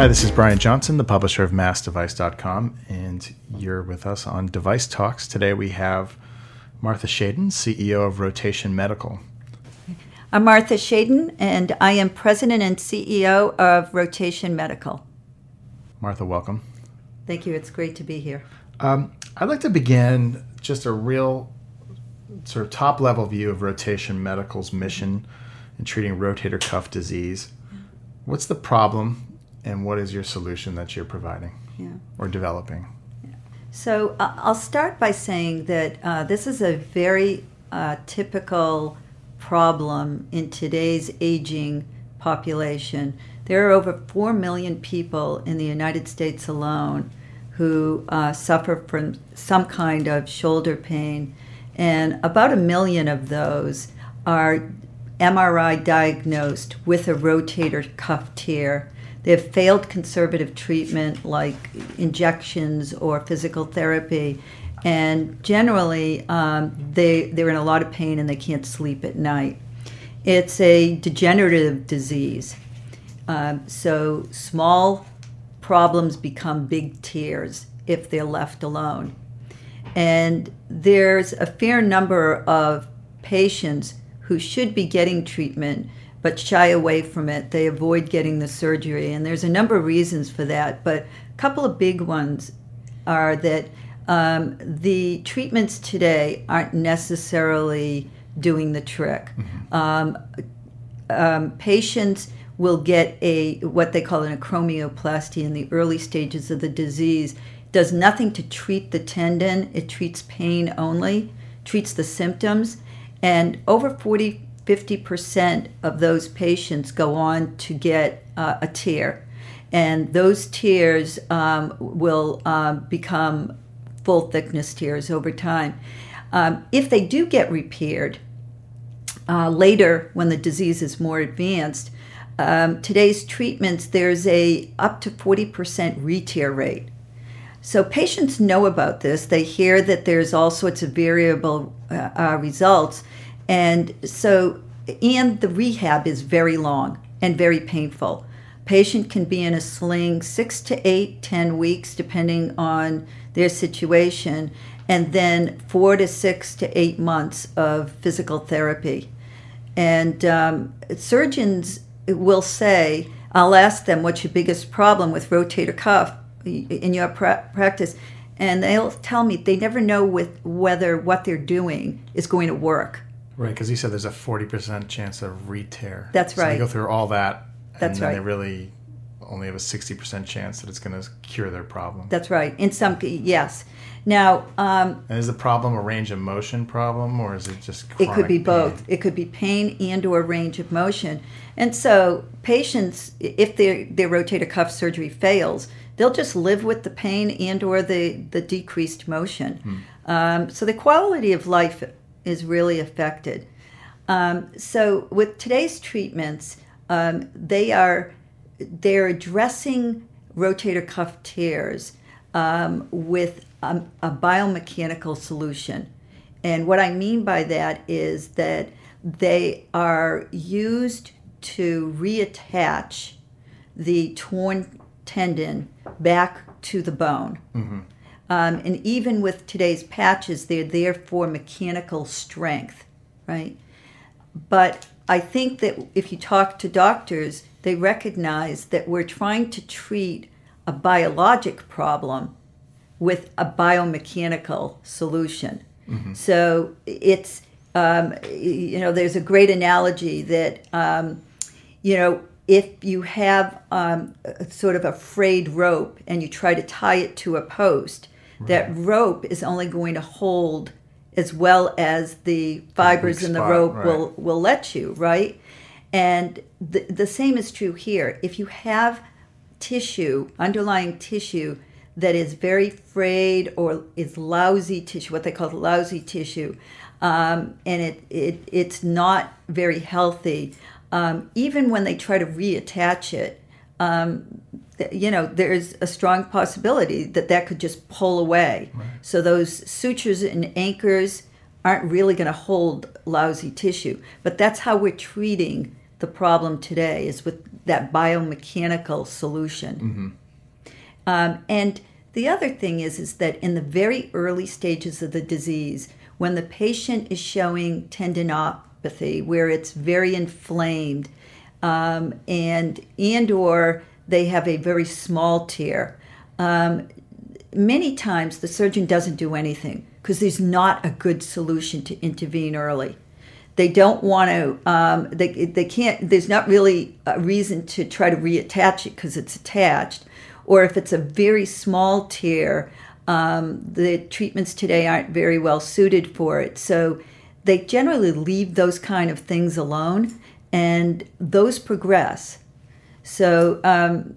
Hi, this is Brian Johnson, the publisher of MassDevice.com, and you're with us on Device Talks. Today we have Martha Shadan, CEO of Rotation Medical. I'm Martha Shadan, and I am president and CEO of Rotation Medical. Martha, welcome. Thank you. It's great to be here. Um, I'd like to begin just a real sort of top level view of Rotation Medical's mission in treating rotator cuff disease. What's the problem and what is your solution that you're providing Yeah. or developing? So uh, I'll start by saying that uh, this is a very uh, typical problem in today's aging population. There are over 4 million people in the United States alone who uh, suffer from some kind of shoulder pain, and about a million of those are MRI diagnosed with a rotator cuff tear. They have failed conservative treatment like injections or physical therapy, and generally um, they, they're in a lot of pain and they can't sleep at night. It's a degenerative disease. Um, so small problems become big tears if they're left alone. And there's a fair number of patients who should be getting treatment but shy away from it. They avoid getting the surgery. And there's a number of reasons for that, but a couple of big ones are that um, the treatments today aren't necessarily doing the trick. Um, um, patients will get a what they call an acromioplasty in the early stages of the disease. Does nothing to treat the tendon. It treats pain only, treats the symptoms, and over 40 50% of those patients go on to get uh, a tear. And those tears um, will um, become full thickness tears over time. Um, if they do get repaired uh, later when the disease is more advanced, um, today's treatments, there's a up to 40% re-tear rate. So patients know about this. They hear that there's all sorts of variable uh, uh, results and so, and the rehab is very long and very painful. Patient can be in a sling six to eight, ten weeks, depending on their situation, and then four to six to eight months of physical therapy. And um, surgeons will say, I'll ask them, what's your biggest problem with rotator cuff in your pra- practice? And they'll tell me they never know with whether what they're doing is going to work. Right, because you said there's a 40% chance of re-tear. That's so right. They go through all that, and That's then right. they really only have a 60% chance that it's going to cure their problem. That's right. In some, yes. Now, um, and is the problem a range of motion problem, or is it just it could be both. pain? It could be pain and or range of motion. And so patients, if their their rotator cuff surgery fails, they'll just live with the pain and or the the decreased motion. Um, so the quality of life is really affected. Um, so with today's treatments, um, they are they're addressing rotator cuff tears um, with a, a biomechanical solution. And what I mean by that is that they are used to reattach the torn tendon back to the bone. Um, and even with today's patches, they're there for mechanical strength, right? But I think that if you talk to doctors, they recognize that we're trying to treat a biologic problem with a biomechanical solution. So it's, um, you know, there's a great analogy that, um, you know, if you have um, sort of a frayed rope and you try to tie it to a post, that rope is only going to hold as well as the fibers in the spot, rope right. will will let you, right? And the, the same is true here. If you have tissue, underlying tissue that is very frayed or is lousy tissue, what they call lousy tissue, um, and it, it it's not very healthy. Um, even when they try to reattach it, um, you know, there's a strong possibility that that could just pull away. So those sutures and anchors aren't really going to hold lousy tissue. But that's how we're treating the problem today is with that biomechanical solution. Um, and the other thing is, is that in the very early stages of the disease, when the patient is showing tendinopathy, where it's very inflamed, um, and and or they have a very small tear, um, many times the surgeon doesn't do anything because there's not a good solution to intervene early. They don't want to. Um, they they can't. There's not really a reason to try to reattach it because it's attached or if it's a very small tear, um, the treatments today aren't very well suited for it. So they generally leave those kind of things alone, and those progress. So, um,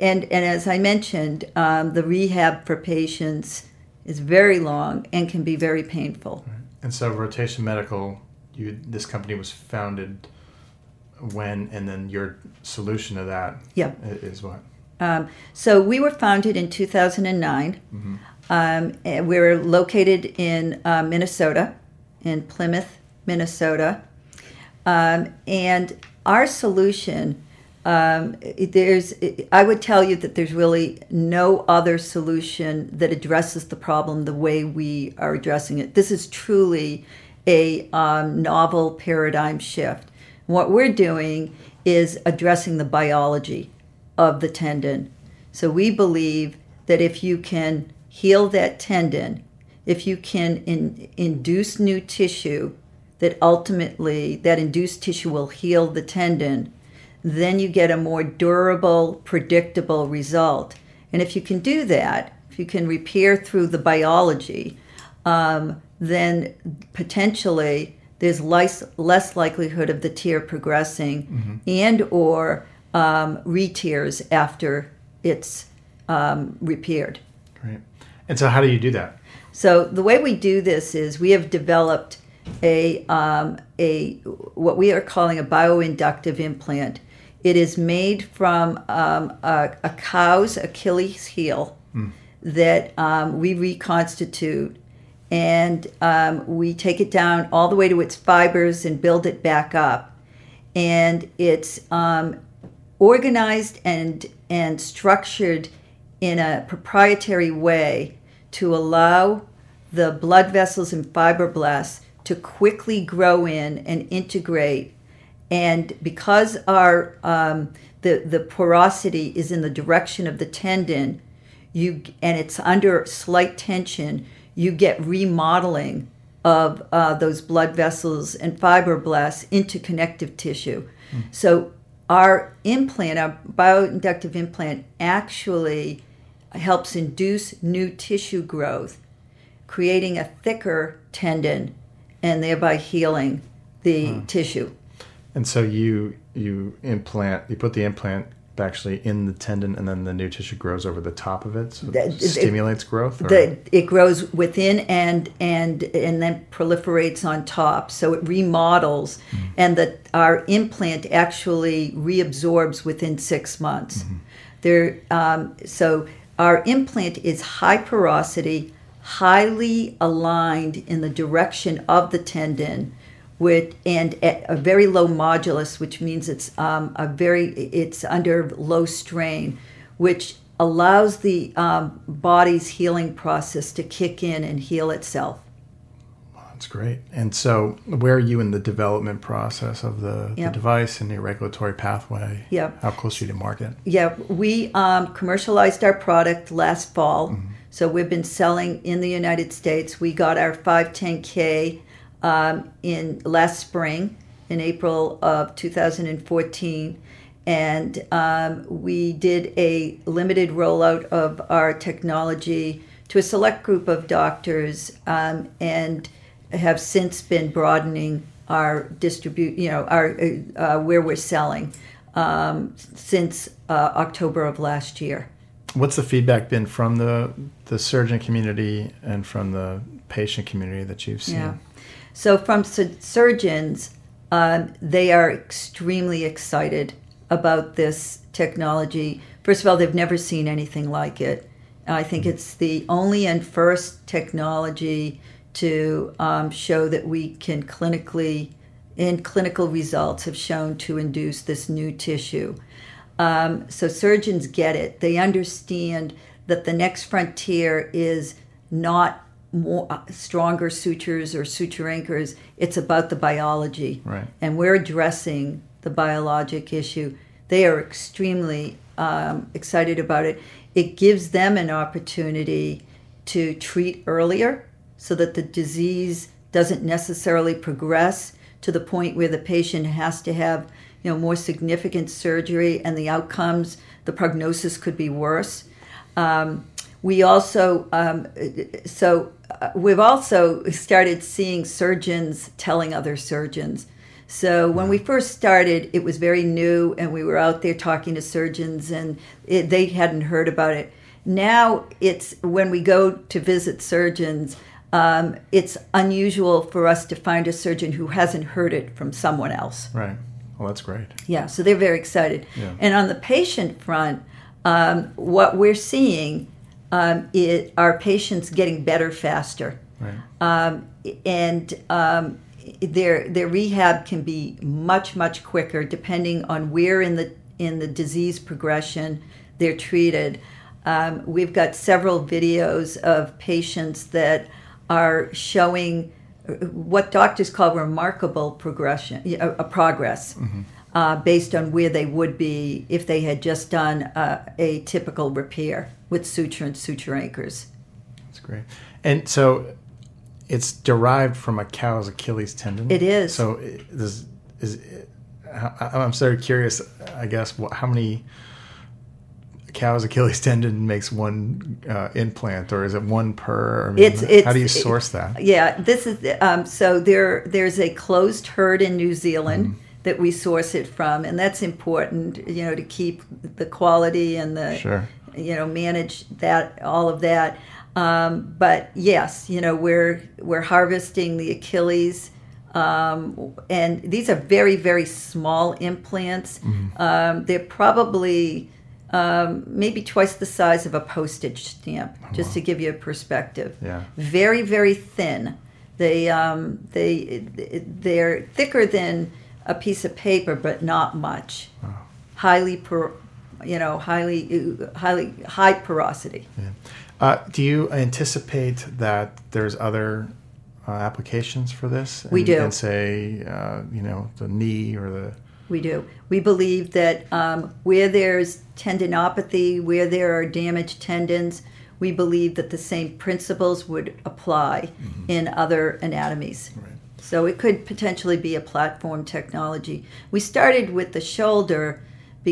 and and as I mentioned, um, the rehab for patients is very long and can be very painful. And so, Rotation Medical, you this company was founded when, and then your solution to that Yeah. is what? Um, so we were founded in 2009. Um, and we're located in uh, Minnesota, in Plymouth, Minnesota. Um, and our solution, um, there's, I would tell you that there's really no other solution that addresses the problem the way we are addressing it. This is truly a um, novel paradigm shift. What we're doing is addressing the biology of the tendon. So we believe that if you can heal that tendon, if you can in, induce new tissue, that ultimately that induced tissue will heal the tendon, then you get a more durable, predictable result. And if you can do that, if you can repair through the biology, um, then potentially there's less, less likelihood of the tear progressing and or um, re-tears after it's um, repaired. Great. And so, how do you do that? So the way we do this is we have developed a um, a what we are calling a bioinductive implant. It is made from um, a, a cow's Achilles heel that um, we reconstitute, and um, we take it down all the way to its fibers and build it back up. And it's um, organized and and structured in a proprietary way to allow the blood vessels and fibroblasts to quickly grow in and integrate. And because our um, the the porosity is in the direction of the tendon, you and it's under slight tension, you get remodeling of uh, those blood vessels and fibroblasts into connective tissue. So our implant, our bioinductive implant, actually helps induce new tissue growth, creating a thicker tendon and thereby healing the tissue. And so you you implant, you put the implant actually in the tendon, and then the new tissue grows over the top of it, so That- it it- stimulates growth. The, it grows within and and and then proliferates on top, so it remodels, and that our implant actually reabsorbs within six months. There, um, so our implant is high porosity, highly aligned in the direction of the tendon, with and at a very low modulus, which means it's um, a very it's under low strain, which allows the um, body's healing process to kick in and heal itself. That's great. And so, where are you in the development process of the, Yeah. the device and your regulatory pathway? Yeah. How close are you to market? Yeah, we um, commercialized our product last fall. So we've been selling in the United States. We got our 510K um, in last spring, in April of 2014. And um, we did a limited rollout of our technology to a select group of doctors um, and have since been broadening our distribute, you know, our uh, where we're selling um, since uh, October of last year. What's the feedback been from the the surgeon community and from the patient community that you've seen? Yeah. So from su- surgeons, um, they are extremely excited about this technology. First of all, they've never seen anything like it. I think it's the only and first technology to um, show that we can clinically in clinical results have shown to induce this new tissue. Um, so surgeons get it. They understand that the next frontier is not more uh, stronger sutures or suture anchors. It's about the biology, Right. and we're addressing the biologic issue. They are extremely um, excited about it. It gives them an opportunity to treat earlier, so that the disease doesn't necessarily progress to the point where the patient has to have you know more significant surgery and the outcomes the prognosis could be worse um, we also um, so uh, we've also started seeing surgeons telling other surgeons so when we first started it was very new and we were out there talking to surgeons and it, they hadn't heard about it now it's when we go to visit surgeons um, it's unusual for us to find a surgeon who hasn't heard it from someone else Right. Well, that's great. yeah, so they're very excited. Yeah. And on the patient front, um, what we're seeing um, is our patients getting better faster, Right. um, and um, their their rehab can be much much quicker depending on where in the in the disease progression they're treated. Um, we've got several videos of patients that are showing what doctors call remarkable progression, a, a progress, uh, based on where they would be if they had just done uh, a typical repair with suture and suture anchors. That's great. And so it's derived from a cow's Achilles tendon. It is. So this is. I- I'm sort of curious. I guess what, how many cow's Achilles tendon makes one uh, implant, or is it one per? I mean, It's- it's- how do you source that? Yeah, this is um, so there. There's a closed herd in New Zealand Mm-hmm. that we source it from, and that's important, you know, to keep the quality and the Sure. You know manage that all of that. Um, but yes, you know we're we're harvesting the Achilles, um, and these are very very small implants. Mm-hmm. Um, they're probably um, maybe twice the size of a postage stamp, just to give you a perspective Yeah. very very thin. They um, they they're thicker than a piece of paper, but not much. Highly per, you know, highly highly high porosity. Yeah. Uh, do you anticipate that there's other uh, applications for this? We And- do. And say, uh, you know, the knee or the. We do. We believe that um, where there's tendinopathy, where there are damaged tendons, we believe that the same principles would apply in other anatomies. Right. So it could potentially be a platform technology. We started with the shoulder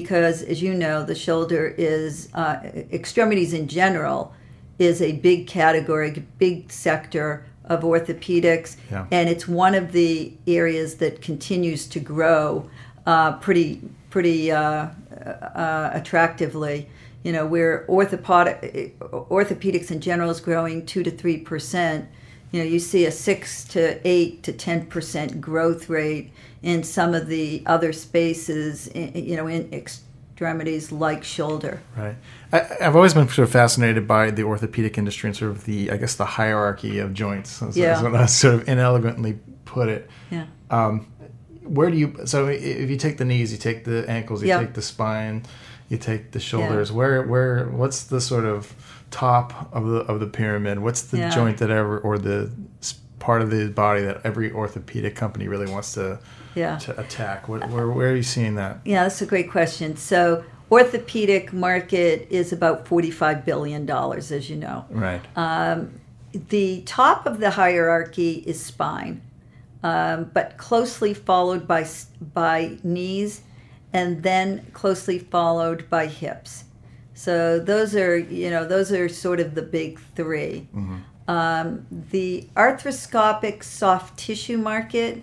because, as you know, the shoulder is uh, extremities in general is a big category, big sector of orthopedics, Yeah. and it's one of the areas that continues to grow uh, pretty pretty uh, uh, attractively. You know, where orthopod- orthopedics in general is growing two to three percent. You know, you see a six to eight to ten percent growth rate in some of the other spaces. You know, in extremities like shoulder. Right. I, I've always been sort of fascinated by the orthopedic industry and sort of the, I guess, the hierarchy of joints. That's, Yeah. that's what I sort of inelegantly put it. Yeah. Um, where do you? So if you take the knees, you take the ankles, you Yeah. take the spine, you take the shoulders. Where, where? What's the sort of top of the of the pyramid? What's the Yeah. joint that ever, or the part of the body that every orthopedic company really wants to Yeah. to attack? What, where, where are you seeing that? Yeah, that's a great question. So, orthopedic market is about forty-five billion dollars, as you know. Right. The top of the hierarchy is spine, um, but closely followed by by knees, and then closely followed by hips. So those are you know those are sort of the big 3 Um, the arthroscopic soft tissue market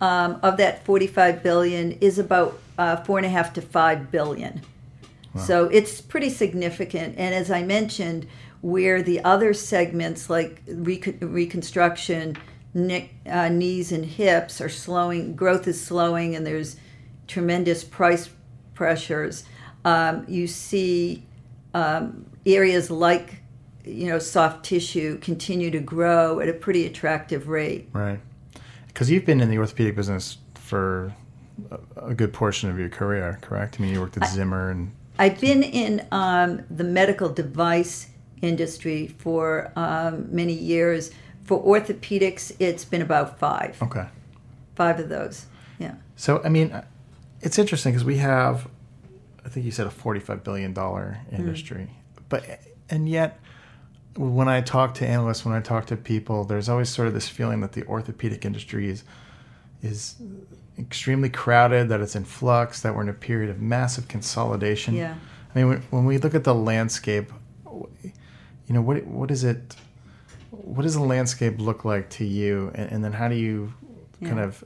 um, of that 45 billion is about uh, four and a half to five billion. So it's pretty significant. And as I mentioned, where the other segments like recon- reconstruction, neck, uh, knees, and hips are slowing, growth is slowing, and there's tremendous price pressures. Um, you see um, areas like you know soft tissue continue to grow at a pretty attractive rate. Right. Because you've been in the orthopedic business for a, good portion of your career, correct? I mean, you worked at Zimmer and. I've been in um, the medical device industry for um, many years. For orthopedics, it's been about five. Okay. Five of those. Yeah. So, I mean, it's interesting because we have, I think you said a $45 billion industry. Mm. But, and yet, when I talk to analysts, when I talk to people, there's always sort of this feeling that the orthopedic industry is, is extremely crowded, that it's in flux, that we're in a period of massive consolidation. Yeah. I mean, when, when we look at the landscape, you know, what what is it? What does the landscape look like to you, and, and then how do you yeah. kind of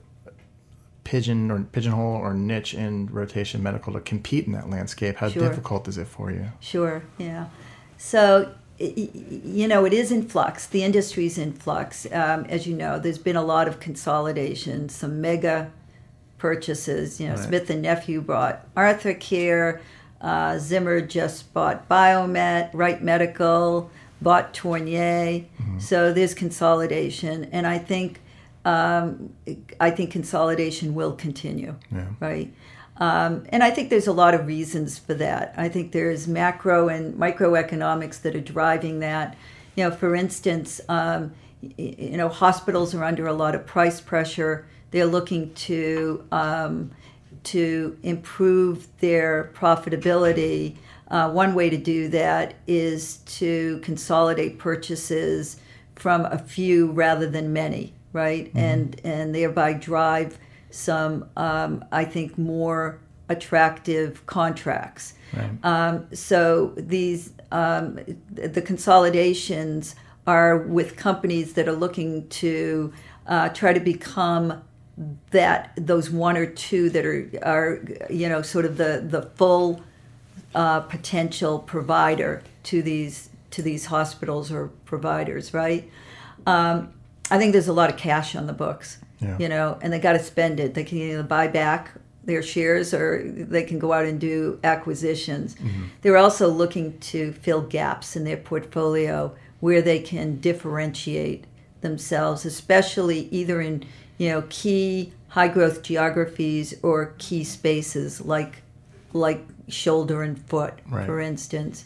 pigeon or pigeonhole or niche in rotation medical to compete in that landscape? How sure. difficult is it for you? Sure. Yeah. So you know, it is in flux. The industry's in flux. Um, as you know, there's been a lot of consolidation, some mega purchases. You know, right. Smith and Nephew bought Arthrocare. Uh, Zimmer just bought Biomet, Wright Medical bought Tornier. Mm-hmm. So there's consolidation, and I think um, I think consolidation will continue. Yeah. Right. Um, and I think there's a lot of reasons for that. I think there's macro and microeconomics that are driving that. You know, for instance, um, you know, hospitals are under a lot of price pressure. They're looking to um, to improve their profitability. Uh, one way to do that is to consolidate purchases from a few rather than many, right? Mm-hmm. And and thereby drive some, um, I think, more attractive contracts. Right. Um, so these um, the consolidations are with companies that are looking to uh, try to become that those one or two that are are you know sort of the the full uh, potential provider to these to these hospitals or providers, right? Um, I think there's a lot of cash on the books, yeah. you know, and they got to spend it. They can either buy back their shares or they can go out and do acquisitions. Mm-hmm. They're also looking to fill gaps in their portfolio where they can differentiate themselves, especially either in you know key high growth geographies or key spaces like like shoulder and foot, right. for instance.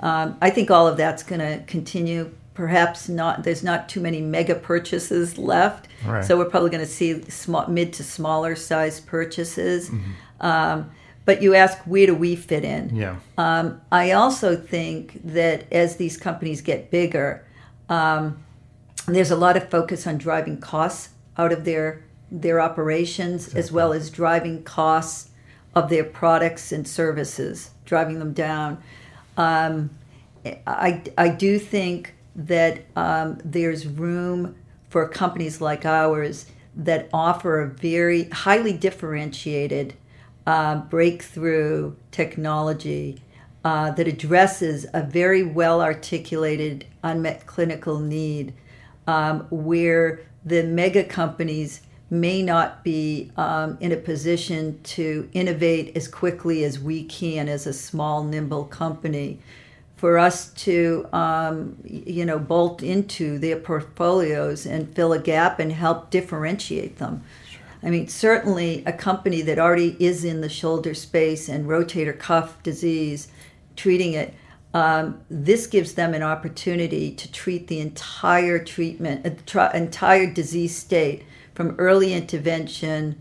Um, I think all of that's going to continue. Perhaps not. There's not too many mega purchases left, right. so we're probably going to see small, mid to smaller size purchases. Mm-hmm. Um, but you ask, where do we fit in? Yeah. Um, I also think that as these companies get bigger, um, there's a lot of focus on driving costs out of their their operations exactly. as well as driving costs of their products and services, driving them down. Um, I, I do think that um, there's room for companies like ours that offer a very highly differentiated uh, breakthrough technology uh, that addresses a very well articulated unmet clinical need um, where the mega companies may not be um, in a position to innovate as quickly as we can as a small, nimble company. For us to, um, you know, bolt into their portfolios and fill a gap and help differentiate them. Sure. I mean, certainly a company that already is in the shoulder space and rotator cuff disease, treating it, um, this gives them an opportunity to treat the entire treatment, uh, entire disease state from early intervention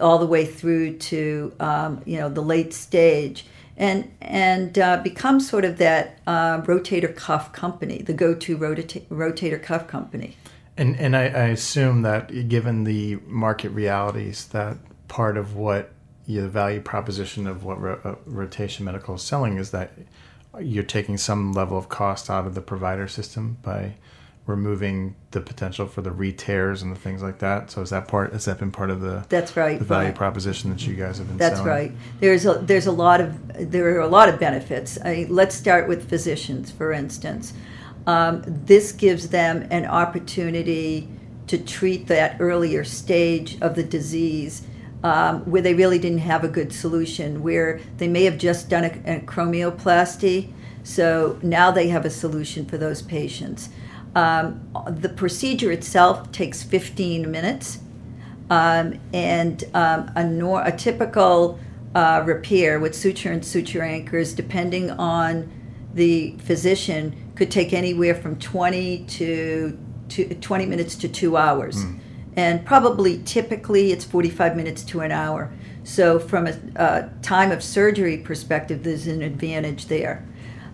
all the way through to um, you know the late stage and and uh, become sort of that uh, rotator cuff company, the go-to rota- rotator cuff company. And and I, I, assume that given the market realities, that part of what the value proposition of what ro- uh, rotation medical is selling is that you're taking some level of cost out of the provider system by removing the potential for the re-tears and the things like that. So is that part? Has that been part of the that's right the value right. proposition that you guys have been? That's selling? right. There's a there's a lot of there are a lot of benefits. I, let's start with physicians, for instance. Um, this gives them an opportunity to treat that earlier stage of the disease. Um, where they really didn't have a good solution, where they may have just done a, acromioplasty, so now they have a solution for those patients. Um, the procedure itself takes 15 minutes. Um, and um, a, nor- a typical uh, repair with suture and suture anchors, depending on the physician, could take anywhere from 20 to, to 20 minutes to two hours. Hmm. And probably typically it's 45 minutes to an hour. So, from a, a time of surgery perspective, there's an advantage there.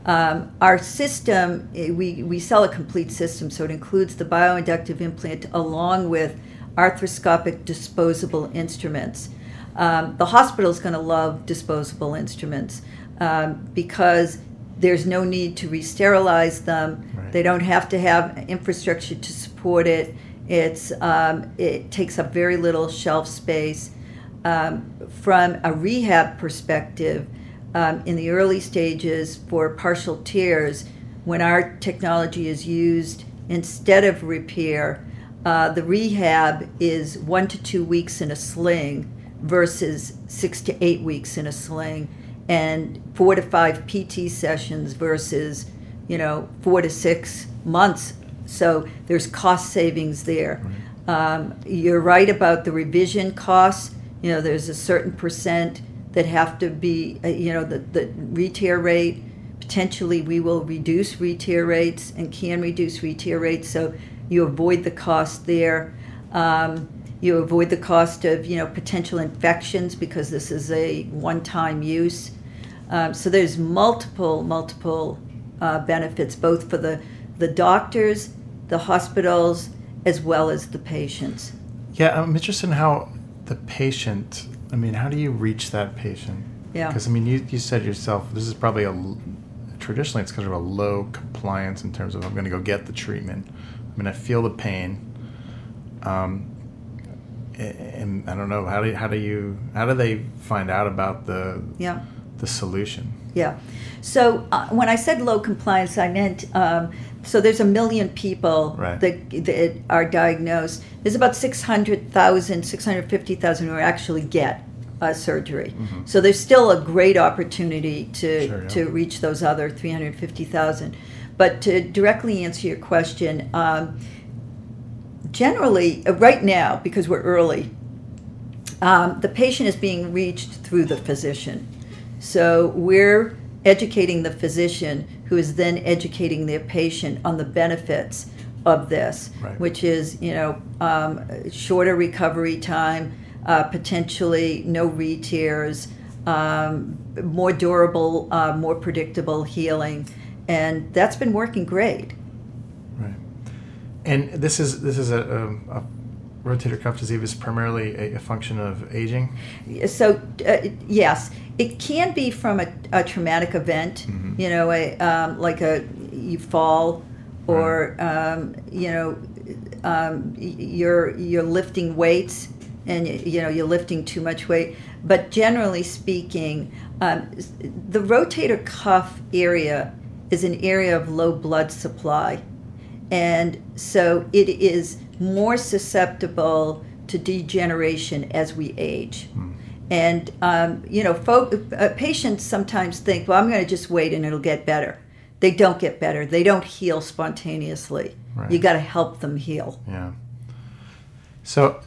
Um, our system, eh, we, we sell a complete system, so it includes the bioinductive implant along with arthroscopic disposable instruments. Um, the hospital is going to love disposable instruments um, because there's no need to re-sterilize them. Right. They don't have to have infrastructure to support it. It's um, it takes up very little shelf space. Um, from a rehab perspective, um, in the early stages for partial tears, when our technology is used instead of repair, uh, the rehab is one to two weeks in a sling versus six to eight weeks in a sling, and four to five PT sessions versus, you know, four to six months. So there's cost savings there. Um, you're right about the revision costs. You know, there's a certain percent that have to be, uh, you know, the, the retear rate. Potentially, we will reduce retear rates and can reduce retear rates, so you avoid the cost there. Um, you avoid the cost of, you know, potential infections because this is a one-time use. Um, so there's multiple, multiple uh, benefits, both for the, the doctors, the hospitals, as well as the patients. Yeah, I'm interested in how the patient. I mean, how do you reach that patient? Yeah. Because I mean, you, you said yourself this is probably a traditionally it's kind of a low compliance in terms of I'm going to go get the treatment. I mean, I feel the pain. Um, and I don't know how do you, how do you how do they find out about the Yeah. the solution? Yeah. So uh, when I said low compliance, I meant um, so there's a million people Right. that, that are diagnosed. There's about 600,000, 650,000 who actually get uh, surgery. So there's still a great opportunity to, Mm-hmm. Sure, yeah. to reach those other 350,000. But to directly answer your question, um, generally, uh, right now, because we're early, um, the patient is being reached through the physician. So we're educating the physician who is then educating their patient on the benefits of this, Right. which is, you know, um, shorter recovery time, uh, potentially no re-tears, um, more durable, uh, more predictable healing. And that's been working great. Right. And this is this is a, a, a rotator cuff disease is primarily a, a function of aging. So, uh, yes, it can be from a, a traumatic event, Mhm. you know, a, um, like a you fall, or um, you know, um, you're you're lifting weights, and you know you're lifting too much weight. But generally speaking, um, the rotator cuff area is an area of low blood supply, and so it is more susceptible to degeneration as we age. And um, you know, folk, uh, patients sometimes think, "Well, I'm going to just wait and it'll get better." They don't get better. They don't heal spontaneously. Right. You got to help them heal. Yeah. So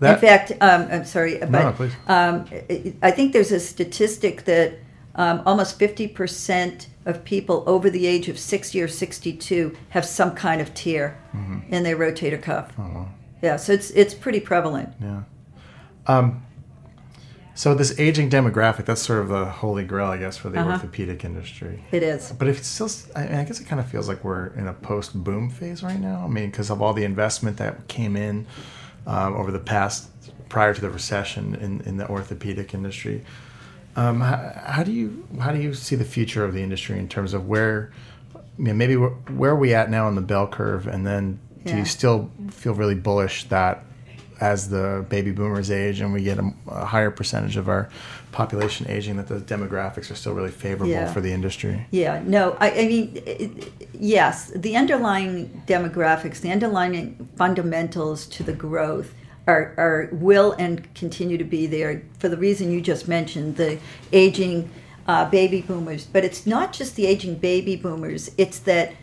that In fact, um, I'm sorry, but no, please. um, I I think there's a statistic that um, almost 50% of people over the age of 60 or 62 have some kind of tear Mm-hmm. in their rotator cuff. oh, Yeah, so it's it's pretty prevalent. yeah. Um, so this aging demographic, that's sort of the holy grail, I guess, for the Uh-huh. orthopedic industry. It is. But if it's still, I, mean, I guess it kind of feels like we're in a post-boom phase right now. I mean, because of all the investment that came in um, over the past, prior to the recession in, in the orthopedic industry. Um, how, how do you how do you see the future of the industry in terms of where, I mean, maybe where, where are we at now in the bell curve, and then do Yeah. you still feel really bullish that as the baby boomers age and we get a, a higher percentage of our population aging, that the demographics are still really favorable Yeah. for the industry? Yeah, no, I, I mean, it, yes, the underlying demographics, the underlying fundamentals to the growth are, are will and continue to be there for the reason you just mentioned, the aging uh, baby boomers. But it's not just the aging baby boomers; it's that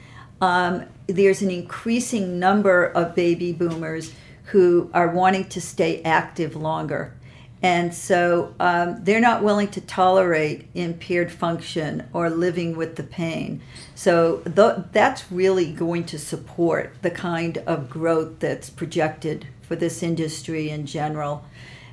um, there's an increasing number of baby boomers who are wanting to stay active longer. And so um, they're not willing to tolerate impaired function or living with the pain. So th- that's really going to support the kind of growth that's projected for this industry in general.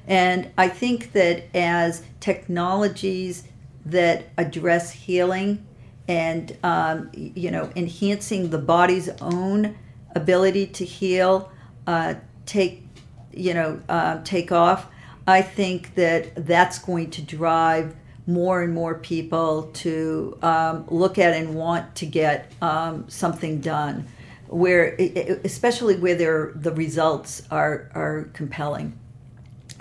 And I think that as technologies that address healing and um, you know enhancing the body's own ability to heal uh, take you know uh, take off i think that that's going to drive more and more people to um, look at and want to get um, something done where especially where the results are are compelling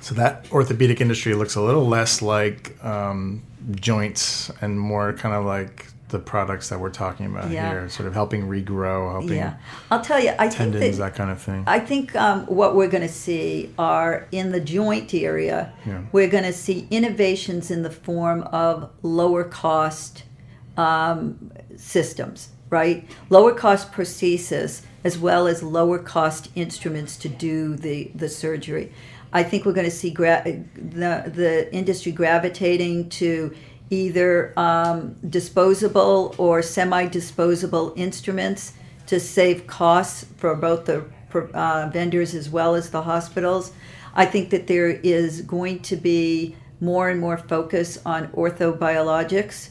so that orthopedic industry looks a little less like um, joints and more kind of like the products that we're talking about yeah. here, sort of helping regrow, helping. Yeah, I'll tell you, I tendons, think that, that kind of thing. I think um, what we're going to see are in the joint area. Yeah. We're going to see innovations in the form of lower cost um, systems, right? Lower cost prosthesis as well as lower cost instruments to do the the surgery. I think we're going to see gra- the the industry gravitating to either um, disposable or semi-disposable instruments to save costs for both the uh, vendors as well as the hospitals. I think that there is going to be more and more focus on orthobiologics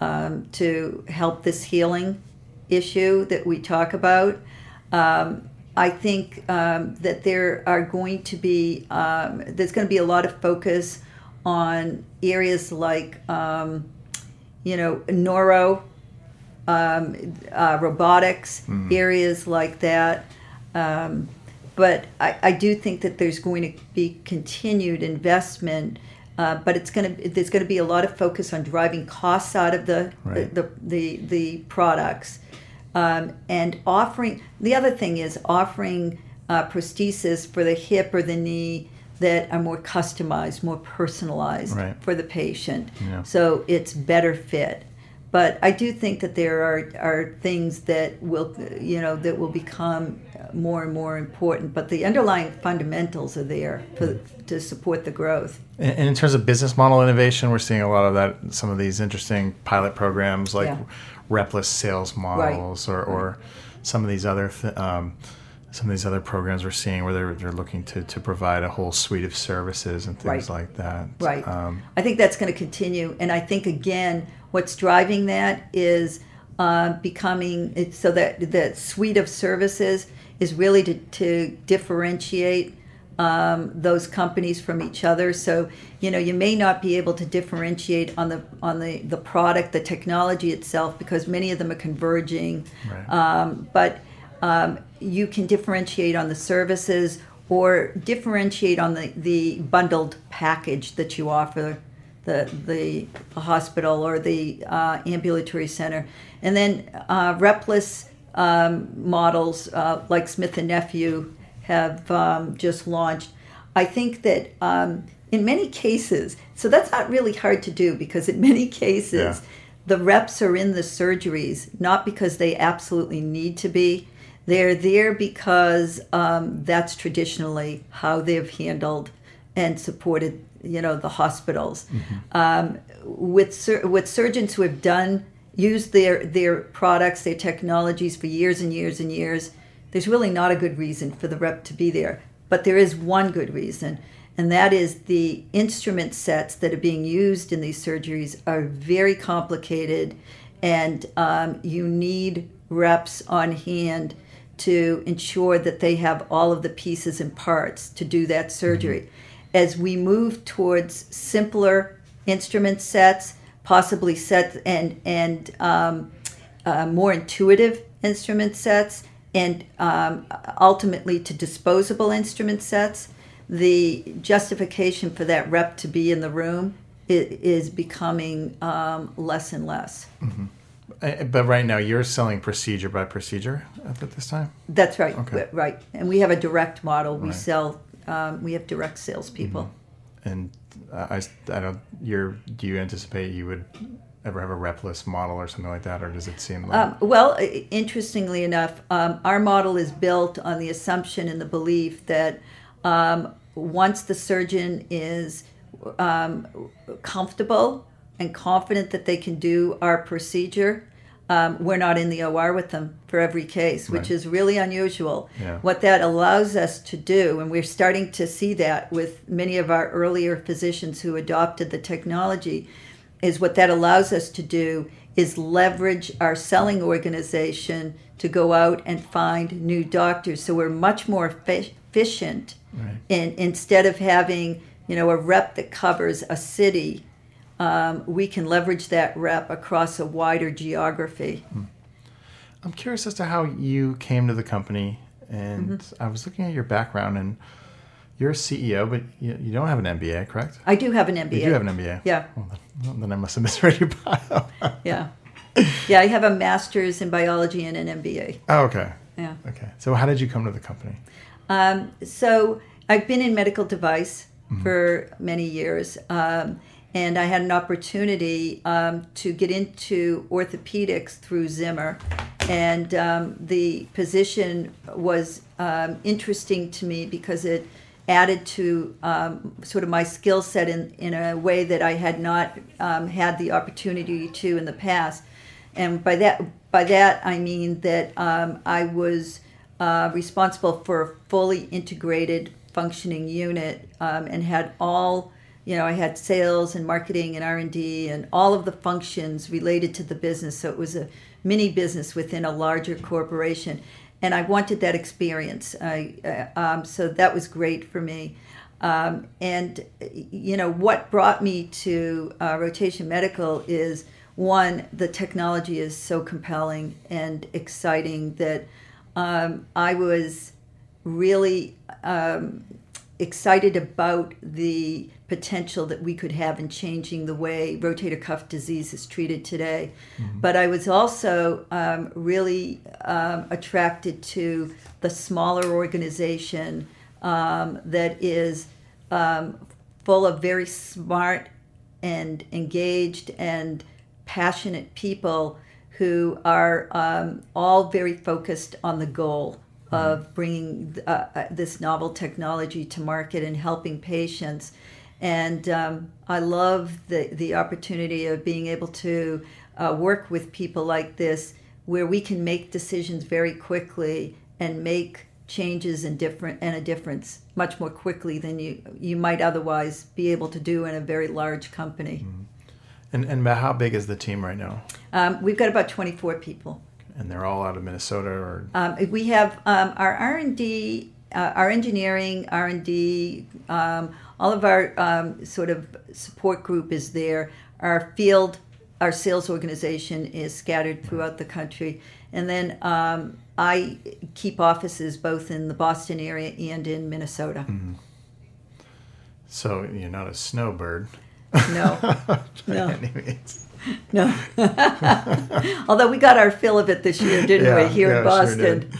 um, to help this healing issue that we talk about. Um, I think um, that there are going to be um, there's going to be a lot of focus on areas like um, you know neuro um, uh, robotics mm-hmm. areas like that um, but I, I, do think that there's going to be continued investment uh, but it's going to there's going to be a lot of focus on driving costs out of the right. the, the, the, the products um, and offering, the other thing is offering uh, prosthesis for the hip or the knee that are more customized, more personalized right. for the patient. Yeah. So it's better fit. But I do think that there are, are things that will, you know, that will become more and more important. But the underlying fundamentals are there for, to support the growth. And in terms of business model innovation, we're seeing a lot of that. Some of these interesting pilot programs, like yeah repless sales models right. or, or some of these other th- um, some of these other programs we're seeing where they're, they're looking to, to provide a whole suite of services and things right. like that. Right. Um, I think that's going to continue. And I think, again, what's driving that is uh, becoming so that the suite of services is really to, to differentiate um, those companies from each other. So you know you may not be able to differentiate on the on the the product, the technology itself, because many of them are converging. Right. Um, but um, you can differentiate on the services or differentiate on the, the bundled package that you offer the the hospital or the uh, ambulatory center, and then uh, repless um, models uh, like Smith and Nephew have um, just launched. I think that um, in many cases, so that's not really hard to do because in many cases, yeah. the reps are in the surgeries not because they absolutely need to be. They're there because um, that's traditionally how they've handled and supported, you know, the hospitals. Mm-hmm. Um, with sur- with surgeons who have done used their their products, their technologies for years and years and years there's really not a good reason for the rep to be there. But there is one good reason, and that is the instrument sets that are being used in these surgeries are very complicated, and um, you need reps on hand to ensure that they have all of the pieces and parts to do that surgery. Mm-hmm. As we move towards simpler instrument sets, possibly sets and and um, uh, more intuitive instrument sets, and um, ultimately to disposable instrument sets, the justification for that rep to be in the room is becoming um, less and less. Mm-hmm. Uh, but right now, you're selling procedure by procedure at this time. That's right. Okay. Right, and we have a direct model. We right. sell. Um, we have direct salespeople. Mm-hmm. And I, I don't. You're. Do you anticipate you would ever have a repless model or something like that, or does it seem like? Um, well, interestingly enough, um, our model is built on the assumption and the belief that um, once the surgeon is um, comfortable and confident that they can do our procedure, um, we're not in the OR with them for every case, which Right. is really unusual. Yeah. What that allows us to do, and we're starting to see that with many of our earlier physicians who adopted the technology, is what that allows us to do is leverage our selling organization to go out and find new doctors. So we're much more effi- efficient Right. in, instead of having you know a rep that covers a city. Um, we can leverage that rep across a wider geography. I'm curious as to how you came to the company, and Mm-hmm. I was looking at your background, and you're a CEO, but you, you don't have an MBA, correct? I do have an MBA. You do have an MBA. Yeah, Well, then, I must have misread your bio. yeah, yeah. I have a master's in biology and an MBA. oh, okay. Yeah. Okay. So how did you come to the company? Um, so I've been in medical device for many years, um, and I had an opportunity um, to get into orthopedics through Zimmer, and um, the position was um, interesting to me because it added to um, sort of my skill set in, in a way that I had not um, had the opportunity to in the past. And by that, by that I mean that um, I was uh, responsible for a fully integrated functioning unit um, and had all you know i had sales and marketing and r&d and all of the functions related to the business so it was a mini business within a larger corporation and i wanted that experience. I, uh, um, so that was great for me. Um, and you know what brought me to uh, rotation medical is one the technology is so compelling and exciting that um, i was really um, excited about the potential that we could have in changing the way rotator cuff disease is treated today. But I was also um, really um, attracted to the smaller organization um, that is um, full of very smart and engaged and passionate people who are um, all very focused on the goal of bringing uh, uh, this novel technology to market and helping patients. And um, I love the, the opportunity of being able to uh, work with people like this where we can make decisions very quickly and make changes and different and a difference much more quickly than you you might otherwise be able to do in a very large company. And and how big is the team right now? Um, we've got about 24 people. And they're all out of Minnesota, or Um, we have um, our R and D, uh, our engineering R and D, um, all of our um, sort of support group is there. Our field, our sales organization is scattered throughout the country, and then um, I keep offices both in the Boston area and in Minnesota. so you're not a snowbird. No, No. No. Although we got our fill of it this year, didn't Yeah, we? Here yeah, in sure Boston. did.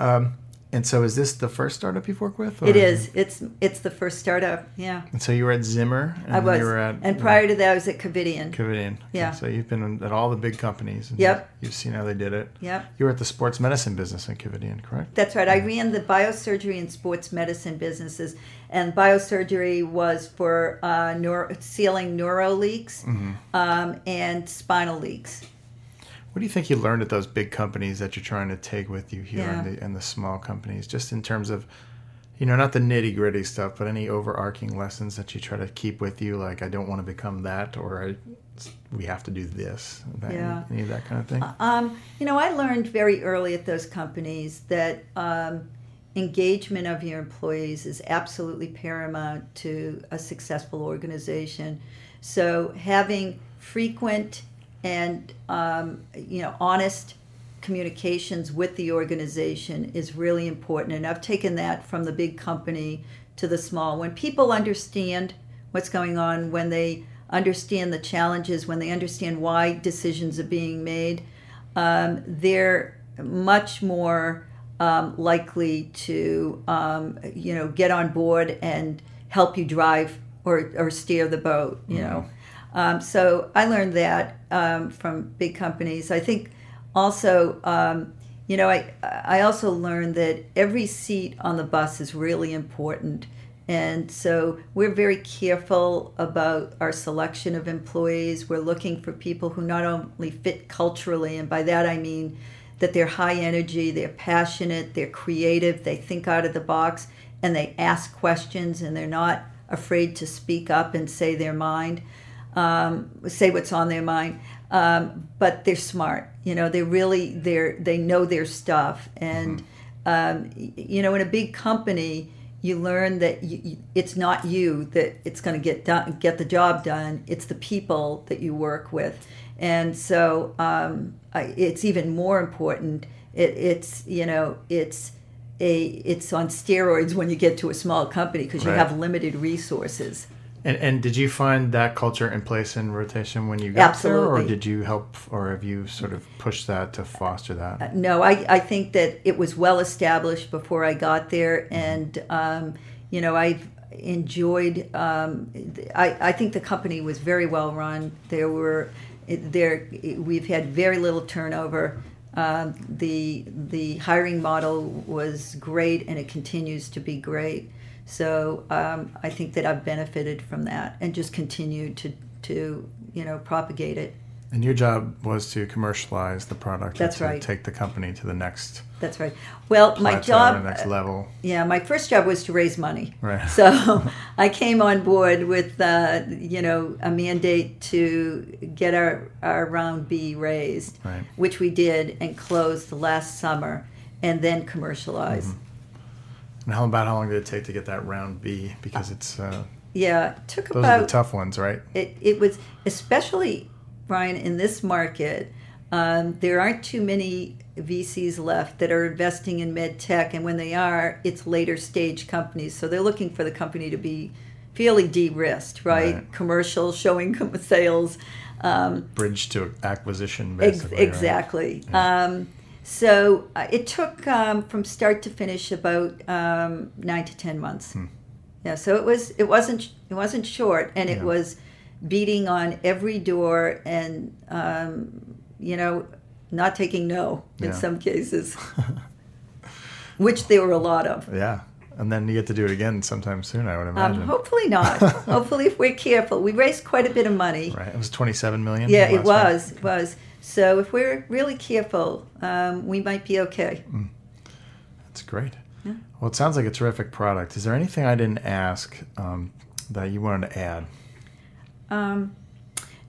Um, and so is this the first startup you've worked with? or- It is. It's it's the first startup. Yeah. And so you were at Zimmer, and I was, you were at and prior to that, I was at Covidien. Covidien. Okay, Yeah. So you've been at all the big companies. And Yep. You've seen how they did it. Yep, You were at the sports medicine business in Covidien, correct? that's right. I ran the biosurgery and sports medicine businesses, and biosurgery was for uh, neuro, sealing neuro leaks Mm-hmm. um, and spinal leaks. What do you think you learned at those big companies that you're trying to take with you here Yeah. in the in the small companies, just in terms of, you know, not the nitty gritty stuff, but any overarching lessons that you try to keep with you, like I don't want to become that, or I, we have to do this, that, Yeah. any, any of that kind of thing. Um, you know, I learned very early at those companies that um, engagement of your employees is absolutely paramount to a successful organization. So having frequent and um, you know honest communications with the organization is really important, and I've taken that from the big company to the small. When people understand what's going on, when they understand the challenges, when they understand why decisions are being made, um, they're much more um, likely to um, you know get on board and help you drive or, or steer the boat. You know, Um, so I learned that um, from big companies. I think also, um, you know, I I also learned that every seat on the bus is really important. And so we're very careful about our selection of employees. We're looking for people who not only fit culturally, and by that I mean that they're high energy, they're passionate, they're creative, they think out of the box, and they ask questions, and they're not afraid to speak up and say their mind, um, say what's on their mind. Um, but they're smart. You know, they really they're they know their stuff, and um, you know, in a big company you learn that you, it's not you that it's going to get done, get the job done. It's the people that you work with, and so um, I, it's even more important. It, it's you know it's a it's on steroids when you get to a small company because you Right. have limited resources. And, and did you find that culture in place in rotation when you got there, or did you help, or have you sort of pushed that to foster that? No, I, I think that it was well established before I got there, and um, you know I've enjoyed. Um, I, I think the company was very well run. There were there we've had very little turnover. Um, the the hiring model was great, and it continues to be great. So um, I think that I've benefited from that, and just continued to to you know propagate it. And your job was to commercialize the product. That's right. Take the company to the next That's right. Well, my job the next level. Yeah, my first job was to raise money. Right. So I came on board with, uh, you know, a mandate to get our, our round B raised, Right. which we did and closed last summer, and then commercialized. Mm-hmm. And how about how long did it take to get that round B? Because it's uh, Yeah, it took about. those are the tough ones, right? it, it was especially Brian in this market. Um, there aren't too many VCs left that are investing in med tech, and when they are, it's later stage companies. So they're looking for the company to be fairly de-risked, right? Right. Commercial, showing sales. Um, Bridge to acquisition, Ex- basically. right? exactly. Um, so uh, it took um, from start to finish about um, nine to ten months. Hmm. Yeah, so it was it wasn't it wasn't short, and it Yeah. was beating on every door, and um, you know, not taking no in Yeah. some cases, which there were a lot of. Yeah. And then you get to do it again sometime soon, I would Um, imagine. hopefully not. hopefully, if we're careful, we raised quite a bit of money. right. It was 27 million. Yeah, it was. It was. So if we're really careful, um, we might be okay. That's great. Yeah. Well, it sounds like a terrific product. Is there anything I didn't ask um, that you wanted to add? Um,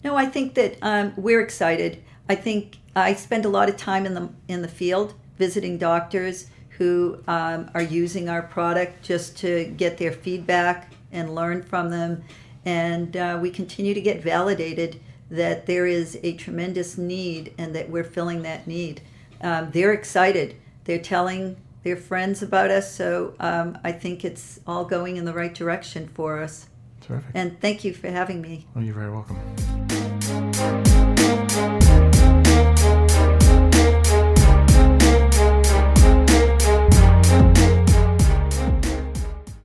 no, I think that um, we're excited. I think I spend a lot of time in the in the field visiting doctors who um, are using our product just to get their feedback and learn from them, and uh, we continue to get validated that there is a tremendous need and that we're filling that need. Um, they're excited. They're telling their friends about us, so um, I think it's all going in the right direction for us. Terrific. And thank you for having me. oh, you're very welcome.